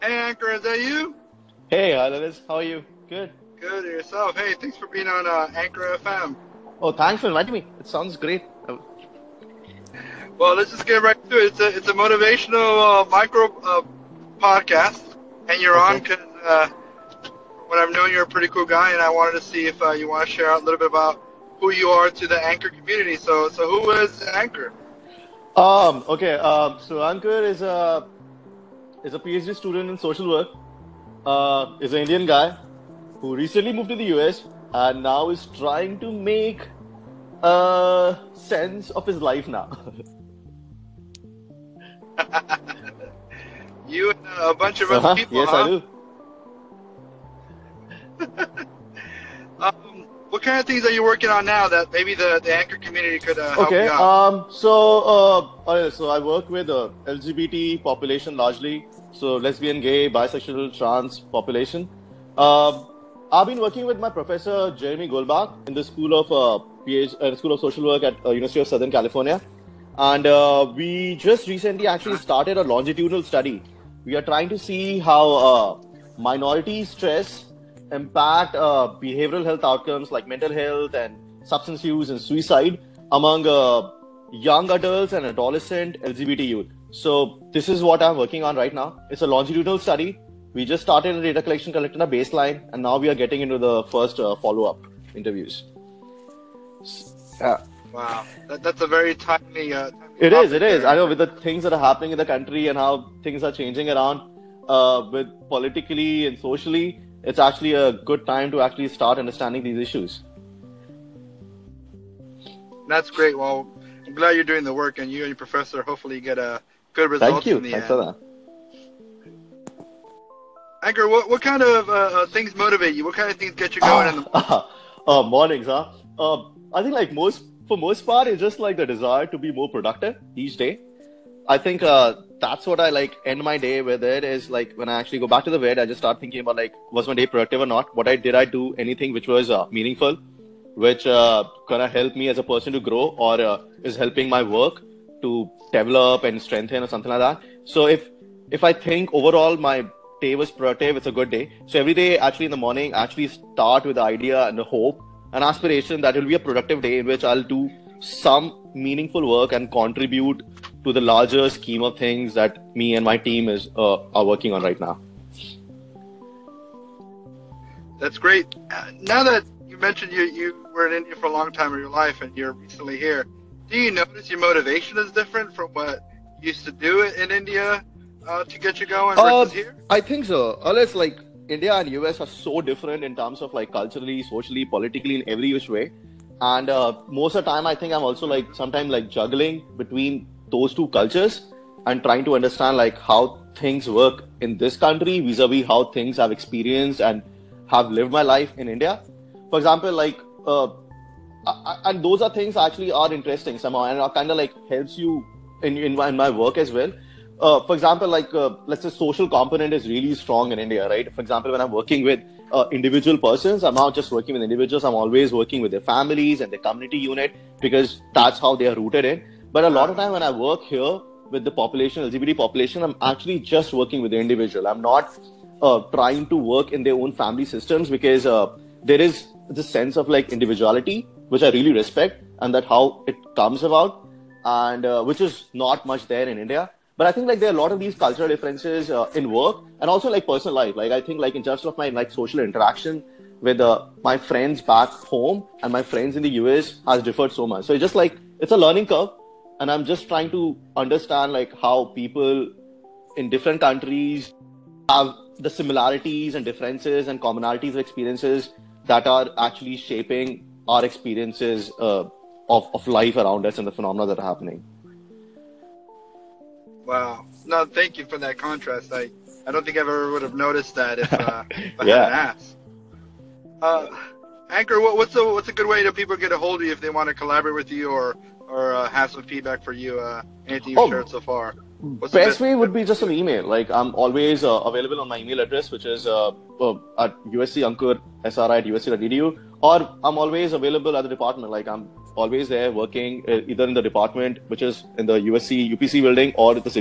Hey, Ankur, is that you? Hey, Alavis, how are you? Good. Good, yourself. Hey, thanks for being on uh, Anchor FM. Oh, thanks for inviting me. It sounds great. Oh, Well, let's just get right to it. It's a, it's a motivational uh, micro uh, podcast, and you're on because uh, when I've known you're a pretty cool guy, and I wanted to see if uh, you want to share out a little bit about who you are to the Anchor community. So, so who is Ankur? Um, okay, um, so Ankur is a is a PhD student in social work. Uh, is an Indian guy who recently moved to the US and now is trying to make a sense of his life now. You and a bunch of uh-huh. people, Yes, huh? I do. What kind of things are you working on now that maybe the, the Anchor community could uh, help Okay. you out? Um. So, uh, so I work with uh, LGBT population largely. So lesbian, gay, bisexual, trans population. Um, I've been working with my professor Jeremy Goldbach in the School of uh, PH, uh, School of Social Work at uh, University of Southern California, and uh, we just recently actually started a longitudinal study. We are trying to see how uh, minority stress impact uh, behavioral health outcomes like mental health and substance use and suicide among uh, young adults and adolescent LGBT youth. So this is what I'm working on right now. It's a longitudinal study. We just started a data collection, collected a baseline, and now we are getting into the first uh, follow-up interviews. Yeah. wow, that, that's a very timely. Uh, It is, it is. I know with the things that are happening in the country and how things are changing around, uh, with politically and socially, it's actually a good time to actually start understanding these issues. That's great. Well, I'm glad you're doing the work, and you and your professor hopefully get a good results Thank you. in the Thanks end. for that. Ankur, what what kind of uh, uh, things motivate you? What kind of things get you going? in the uh, mornings, huh? Uh, I think like most, for most part, it's just like the desire to be more productive each day. I think uh, that's what I like end my day with. It is like when I actually go back to the bed, I just start thinking about like was my day productive or not? What I did I do anything which was uh, meaningful, which uh, gonna help me as a person to grow or uh, is helping my work to develop and strengthen or something like that. So if if I think overall my day was productive, it's a good day. So every day, actually in the morning, actually start with the idea and the hope and aspiration that it will be a productive day in which I'll do some meaningful work and contribute to the larger scheme of things that me and my team is uh, are working on right now. That's great. Uh, now that you mentioned you you were in India for a long time of your life, and you're recently here, do you notice your motivation is different from what you used to do in India uh, to get you going versus Uh, here? I think so. Unless like India and US are so different in terms of like culturally, socially, politically, in every which way. And uh, most of the time, I think I'm also like sometimes like juggling between those two cultures and trying to understand like how things work in this country vis-a-vis how things I've experienced and have lived my life in India. For example, like uh, I- and those are things actually are interesting somehow and are kind of like helps you in, in, my, in my work as well. Uh, for example like uh, let's say social component is really strong in india right? For example when i'm working with uh, individual persons i'm not just working with individuals i'm always working with their families and their community unit because that's how they are rooted in but a lot of time when i work here with the population lgbt population i'm actually just working with the individual. I'm not uh, trying to work in their own family systems because uh, there is this sense of like individuality which i really respect and that how it comes about and uh, which is not much there in india. But i think like there are a lot of these cultural differences uh, in work and also like personal life. Like i think like in terms of my like social interaction with uh, my friends back home and my friends in the us has differed so much. So it's just like it's a learning curve and i'm just trying to understand like how people in different countries have the similarities and differences and commonalities of experiences that are actually shaping our experiences uh, of, of life around us and the phenomena that are happening. Wow. No, thank you for that contrast. I, I don't think I ever would have noticed that if, uh, if I Yeah. hadn't asked. Uh, Ankur, what, what's a what's a good way that people get a hold of you if they want to collaborate with you or or uh, have some feedback for you? Uh, anything you've Oh. shared so far. What's the Best best- way would be just an email. Like I'm always uh, available on my email address, which is uh, uh, at sri at usc.edu, or I'm always available at the department. Like I'm always there working uh, either in the department, which is in the USC UPC building, or at the city.